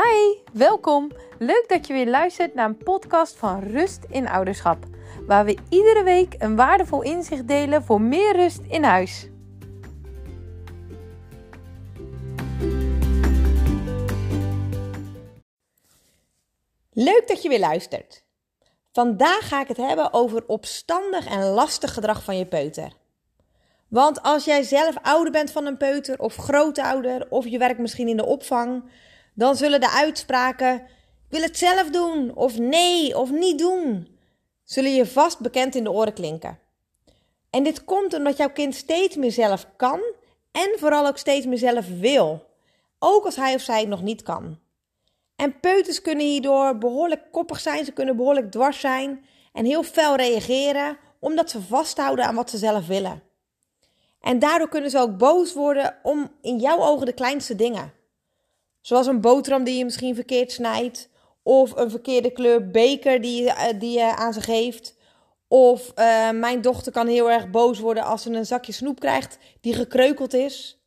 Hi, welkom. Leuk dat je weer luistert naar een podcast van Rust in Ouderschap, waar we iedere week een waardevol inzicht delen voor meer rust in huis. Leuk dat je weer luistert. Vandaag ga ik het hebben over opstandig en lastig gedrag van je peuter. Want als jij zelf ouder bent van een peuter of grootouder of je werkt misschien in de opvang, dan zullen de uitspraken ik wil het zelf doen of nee of niet doen, zullen je vast bekend in de oren klinken. En dit komt omdat jouw kind steeds meer zelf kan en vooral ook steeds meer zelf wil, ook als hij of zij het nog niet kan. En peuters kunnen hierdoor behoorlijk koppig zijn, ze kunnen behoorlijk dwars zijn en heel fel reageren omdat ze vasthouden aan wat ze zelf willen. En daardoor kunnen ze ook boos worden om in jouw ogen de kleinste dingen. Zoals een boterham die je misschien verkeerd snijdt. Of een verkeerde kleur beker die je, eh, die je aan ze geeft. Of uh, mijn dochter kan heel erg boos worden als ze een zakje snoep krijgt die gekreukeld is.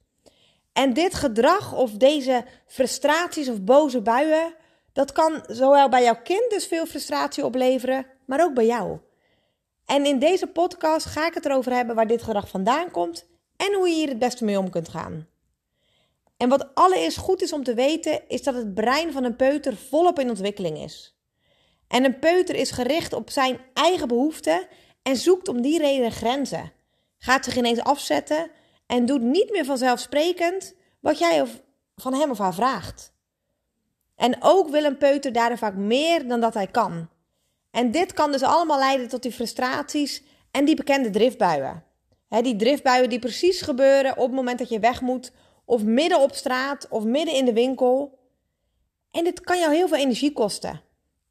En dit gedrag of deze frustraties of boze buien, dat kan zowel bij jouw kind dus veel frustratie opleveren, maar ook bij jou. En in deze podcast ga ik het erover hebben waar dit gedrag vandaan komt en hoe je hier het beste mee om kunt gaan. En wat allereerst goed is om te weten, is dat het brein van een peuter volop in ontwikkeling is. En een peuter is gericht op zijn eigen behoeften en zoekt om die reden grenzen. Gaat zich ineens afzetten en doet niet meer vanzelfsprekend wat jij van hem of haar vraagt. En ook wil een peuter daardoor vaak meer dan dat hij kan. En dit kan dus allemaal leiden tot die frustraties en die bekende driftbuien. die driftbuien die precies gebeuren op het moment dat je weg moet, of midden op straat, of midden in de winkel. En dit kan jou heel veel energie kosten.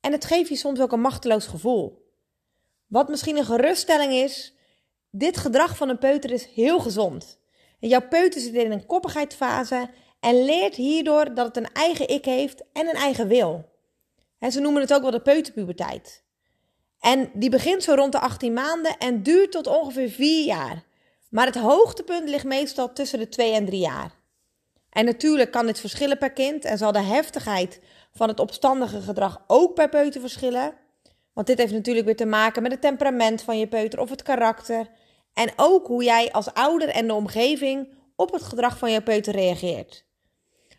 En het geeft je soms ook een machteloos gevoel. Wat misschien een geruststelling is, dit gedrag van een peuter is heel gezond. En jouw peuter zit in een koppigheidsfase en leert hierdoor dat het een eigen ik heeft en een eigen wil. En ze noemen het ook wel de peuterpuberteit. En die begint zo rond de 18 maanden en duurt tot ongeveer 4 jaar. Maar het hoogtepunt ligt meestal tussen de 2 en 3 jaar. En natuurlijk kan dit verschillen per kind en zal de heftigheid van het opstandige gedrag ook per peuter verschillen. Want dit heeft natuurlijk weer te maken met het temperament van je peuter of het karakter. En ook hoe jij als ouder en de omgeving op het gedrag van je peuter reageert.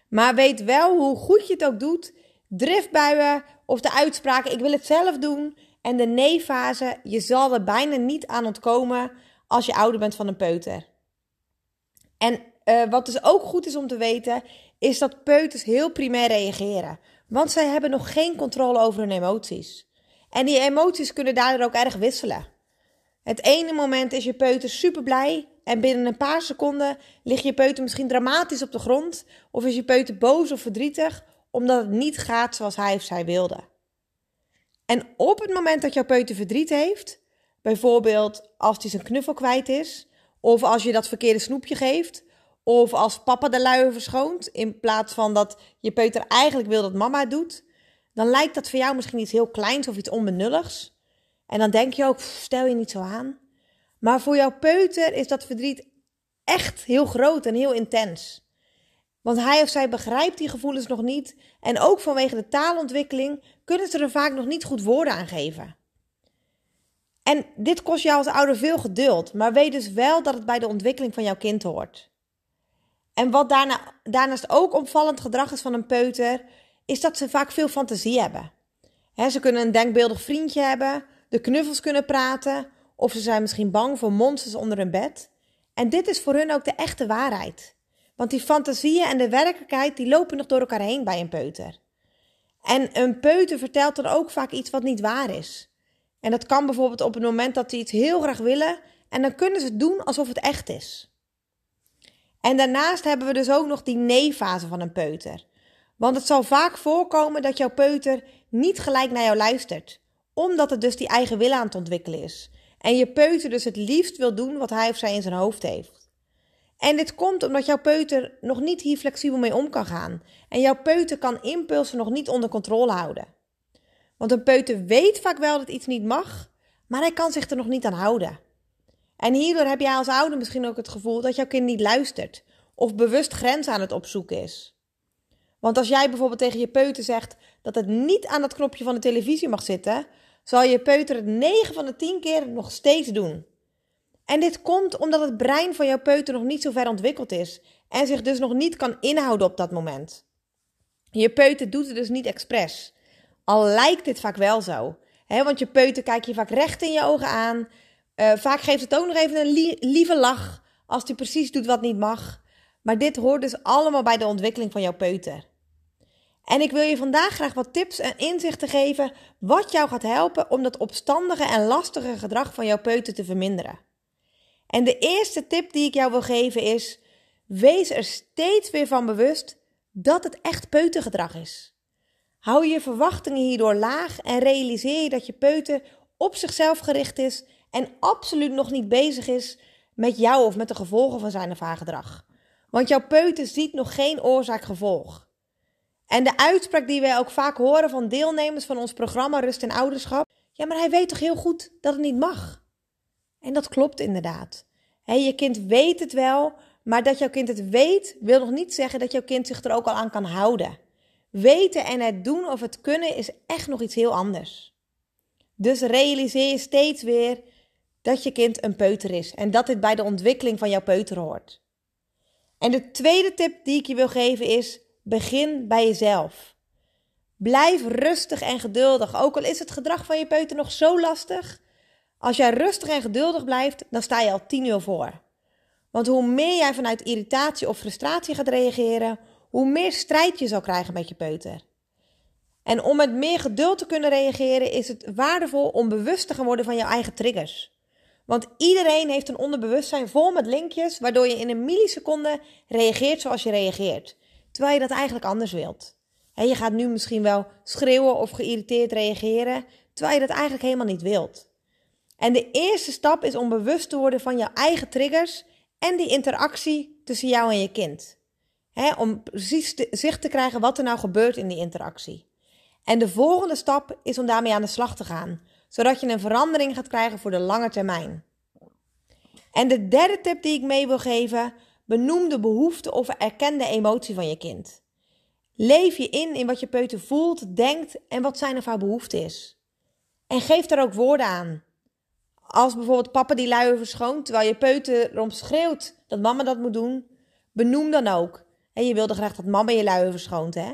Maar weet wel hoe goed je het ook doet, driftbuien of de uitspraken ik wil het zelf doen en de nee-fase, je zal er bijna niet aan ontkomen als je ouder bent van een peuter. En uh, wat dus ook goed is om te weten, is dat peuters heel primair reageren. Want zij hebben nog geen controle over hun emoties. En die emoties kunnen daardoor ook erg wisselen. Het ene moment is je peuter super blij en binnen een paar seconden ligt je peuter misschien dramatisch op de grond of is je peuter boos of verdrietig omdat het niet gaat zoals hij of zij wilde. En op het moment dat jouw peuter verdriet heeft, bijvoorbeeld als hij zijn knuffel kwijt is, of als je dat verkeerde snoepje geeft, of als papa de luier verschoont, in plaats van dat je peuter eigenlijk wil dat mama doet, dan lijkt dat voor jou misschien iets heel kleins of iets onbenulligs. En dan denk je ook, stel je niet zo aan. Maar voor jouw peuter is dat verdriet echt heel groot en heel intens. Want hij of zij begrijpt die gevoelens nog niet en ook vanwege de taalontwikkeling kunnen ze er vaak nog niet goed woorden aan geven. En dit kost jou als ouder veel geduld, maar weet dus wel dat het bij de ontwikkeling van jouw kind hoort. En wat daarna, daarnaast ook opvallend gedrag is van een peuter, is dat ze vaak veel fantasie hebben. ze kunnen een denkbeeldig vriendje hebben, de knuffels kunnen praten, of ze zijn misschien bang voor monsters onder hun bed. En dit is voor hun ook de echte waarheid. Want die fantasieën en de werkelijkheid die lopen nog door elkaar heen bij een peuter. En een peuter vertelt dan ook vaak iets wat niet waar is. En dat kan bijvoorbeeld op het moment dat ze iets heel graag willen en dan kunnen ze doen alsof het echt is. En daarnaast hebben we dus ook nog die nee-fase van een peuter. Want het zal vaak voorkomen dat jouw peuter niet gelijk naar jou luistert, omdat het dus die eigen wil aan het ontwikkelen is. En je peuter dus het liefst wil doen wat hij of zij in zijn hoofd heeft. En dit komt omdat jouw peuter nog niet hier flexibel mee om kan gaan. En jouw peuter kan impulsen nog niet onder controle houden. Want een peuter weet vaak wel dat iets niet mag, maar hij kan zich er nog niet aan houden. En hierdoor heb jij als ouder misschien ook het gevoel dat jouw kind niet luistert of bewust grenzen aan het opzoeken is. Want als jij bijvoorbeeld tegen je peuter zegt dat het niet aan het knopje van de televisie mag zitten, zal je peuter het 9 van de 10 keer nog steeds doen. En dit komt omdat het brein van jouw peuter nog niet zo ver ontwikkeld is en zich dus nog niet kan inhouden op dat moment. Je peuter doet het dus niet expres. Al lijkt dit vaak wel zo. Hè? Want je peuter kijkt je vaak recht in je ogen aan. Uh, vaak geeft het ook nog even een lieve lach als hij precies doet wat niet mag. Maar dit hoort dus allemaal bij de ontwikkeling van jouw peuter. En ik wil je vandaag graag wat tips en inzichten geven wat jou gaat helpen om dat opstandige en lastige gedrag van jouw peuter te verminderen. En de eerste tip die ik jou wil geven is: wees er steeds weer van bewust dat het echt peutergedrag is. Hou je verwachtingen hierdoor laag en realiseer je dat je peuter op zichzelf gericht is en absoluut nog niet bezig is met jou of met de gevolgen van zijn of haar gedrag. Want jouw peuter ziet nog geen oorzaak-gevolg. En de uitspraak die wij ook vaak horen van deelnemers van ons programma Rust en Ouderschap: ja, maar hij weet toch heel goed dat het niet mag? En dat klopt inderdaad. je kind weet het wel, maar dat jouw kind het weet, wil nog niet zeggen dat jouw kind zich er ook al aan kan houden. Weten en het doen of het kunnen is echt nog iets heel anders. Dus realiseer je steeds weer dat je kind een peuter is en dat dit bij de ontwikkeling van jouw peuter hoort. En de tweede tip die ik je wil geven is: begin bij jezelf. Blijf rustig en geduldig, ook al is het gedrag van je peuter nog zo lastig. Als jij rustig en geduldig blijft, dan sta je al 10 voor. Want hoe meer jij vanuit irritatie of frustratie gaat reageren, hoe meer strijd je zal krijgen met je peuter. En om met meer geduld te kunnen reageren, is het waardevol om bewust te gaan worden van jouw eigen triggers. Want iedereen heeft een onderbewustzijn vol met linkjes, waardoor je in een milliseconde reageert zoals je reageert. Terwijl je dat eigenlijk anders wilt. En je gaat nu misschien wel schreeuwen of geïrriteerd reageren, terwijl je dat eigenlijk helemaal niet wilt. En de eerste stap is om bewust te worden van jouw eigen triggers en die interactie tussen jou en je kind. om precies zicht te krijgen wat er nou gebeurt in die interactie. En de volgende stap is om daarmee aan de slag te gaan zodat je een verandering gaat krijgen voor de lange termijn. En de derde tip die ik mee wil geven, benoem de behoefte of erken de emotie van je kind. Leef je in in wat je peuter voelt, denkt en wat zijn of haar behoefte is. En geef daar ook woorden aan. Als bijvoorbeeld papa die luier verschoont, terwijl je peuter erom schreeuwt dat mama dat moet doen, benoem dan ook. En je wilde graag dat mama je luier verschoont, hè?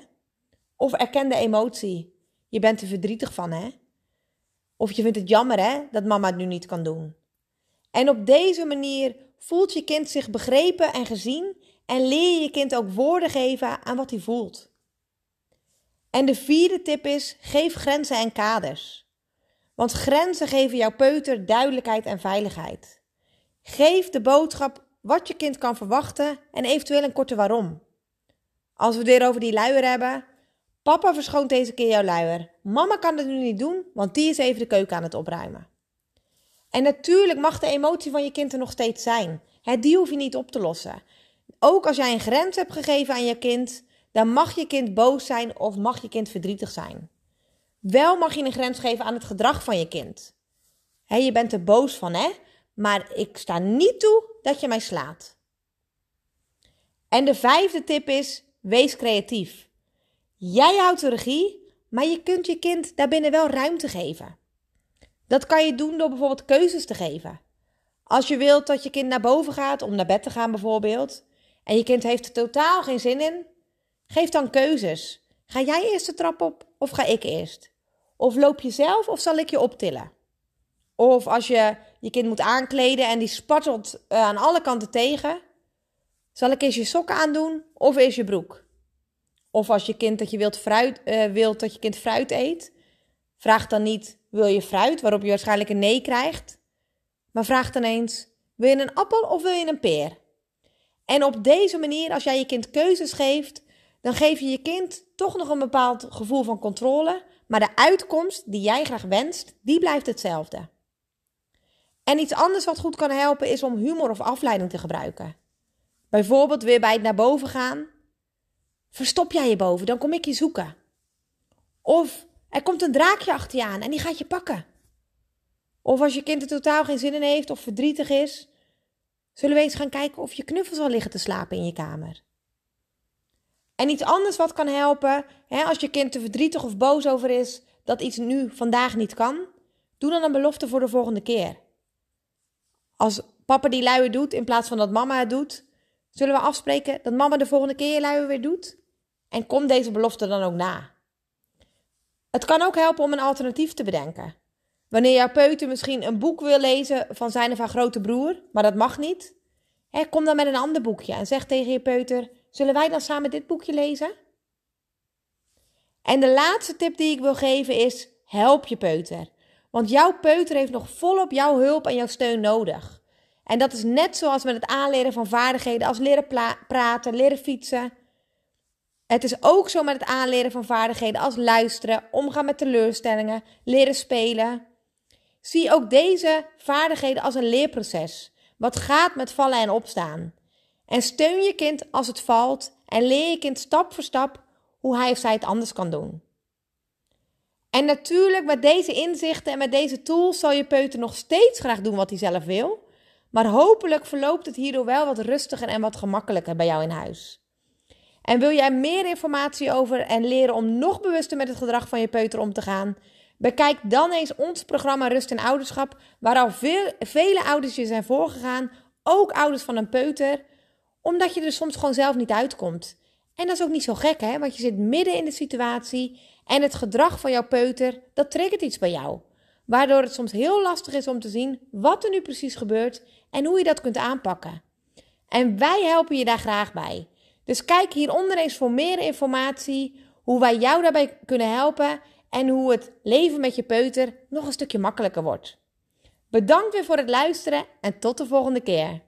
Of erken de emotie. Je bent er verdrietig van, hè? Of je vindt het jammer hè, dat mama het nu niet kan doen. En op deze manier voelt je kind zich begrepen en gezien en leer je kind ook woorden geven aan wat hij voelt. En de vierde tip is: geef grenzen en kaders. Want grenzen geven jouw peuter duidelijkheid en veiligheid. Geef de boodschap wat je kind kan verwachten en eventueel een korte waarom. Als we het weer over die luier hebben, Papa verschoont deze keer jouw luier. Mama kan het nu niet doen, want die is even de keuken aan het opruimen. En natuurlijk mag de emotie van je kind er nog steeds zijn. die hoef je niet op te lossen. Ook als jij een grens hebt gegeven aan je kind, dan mag je kind boos zijn of mag je kind verdrietig zijn. Wel mag je een grens geven aan het gedrag van je kind. je bent er boos van, hè? Maar ik sta niet toe dat je mij slaat. En de vijfde tip is: wees creatief. Jij houdt de regie, maar je kunt je kind daarbinnen wel ruimte geven. Dat kan je doen door bijvoorbeeld keuzes te geven. Als je wilt dat je kind naar boven gaat om naar bed te gaan bijvoorbeeld, en je kind heeft er totaal geen zin in, geef dan keuzes. Ga jij eerst de trap op of ga ik eerst? Of loop je zelf of zal ik je optillen? Of als je je kind moet aankleden en die spartelt uh, aan alle kanten tegen, zal ik eerst je sokken aandoen of eerst je broek? Of als je kind dat je wilt, fruit, uh, wilt dat je kind fruit eet, vraag dan niet: wil je fruit? Waarop je waarschijnlijk een nee krijgt. Maar vraag dan eens: wil je een appel of wil je een peer? En op deze manier, als jij je kind keuzes geeft, dan geef je je kind toch nog een bepaald gevoel van controle, maar de uitkomst die jij graag wenst, die blijft hetzelfde. En iets anders wat goed kan helpen is om humor of afleiding te gebruiken. Bijvoorbeeld weer bij het naar boven gaan Verstop jij je boven, dan kom ik je zoeken. Of er komt een draakje achter je aan en die gaat je pakken. Of als je kind er totaal geen zin in heeft of verdrietig is, zullen we eens gaan kijken of je knuffels al liggen te slapen in je kamer. En iets anders wat kan helpen, hè, als je kind er verdrietig of boos over is dat iets nu vandaag niet kan, doe dan een belofte voor de volgende keer. Als papa die luier doet in plaats van dat mama het doet, zullen we afspreken dat mama de volgende keer je luier weer doet? En kom deze belofte dan ook na. Het kan ook helpen om een alternatief te bedenken. Wanneer jouw peuter misschien een boek wil lezen van zijn of haar grote broer, maar dat mag niet, kom dan met een ander boekje en zeg tegen je peuter: Zullen wij dan samen dit boekje lezen? En de laatste tip die ik wil geven is: help je peuter. Want jouw peuter heeft nog volop jouw hulp en jouw steun nodig. En dat is net zoals met het aanleren van vaardigheden als leren praten, leren fietsen. Het is ook zo met het aanleren van vaardigheden als luisteren, omgaan met teleurstellingen, leren spelen. Zie ook deze vaardigheden als een leerproces, wat gaat met vallen en opstaan. En steun je kind als het valt en leer je kind stap voor stap hoe hij of zij het anders kan doen. En natuurlijk met deze inzichten en met deze tools zal je peuter nog steeds graag doen wat hij zelf wil. Maar hopelijk verloopt het hierdoor wel wat rustiger en wat gemakkelijker bij jou in huis. En wil jij meer informatie over en leren om nog bewuster met het gedrag van je peuter om te gaan? Bekijk dan eens ons programma Rust en Ouderschap, waar al veel, vele ouders je zijn voorgegaan, ook ouders van een peuter, omdat je er soms gewoon zelf niet uitkomt. En dat is ook niet zo gek, hè? Want je zit midden in de situatie en het gedrag van jouw peuter, dat triggert iets bij jou. Waardoor het soms heel lastig is om te zien wat er nu precies gebeurt en hoe je dat kunt aanpakken. En wij helpen je daar graag bij. Dus kijk hieronder eens voor meer informatie hoe wij jou daarbij kunnen helpen en hoe het leven met je peuter nog een stukje makkelijker wordt. Bedankt weer voor het luisteren en tot de volgende keer.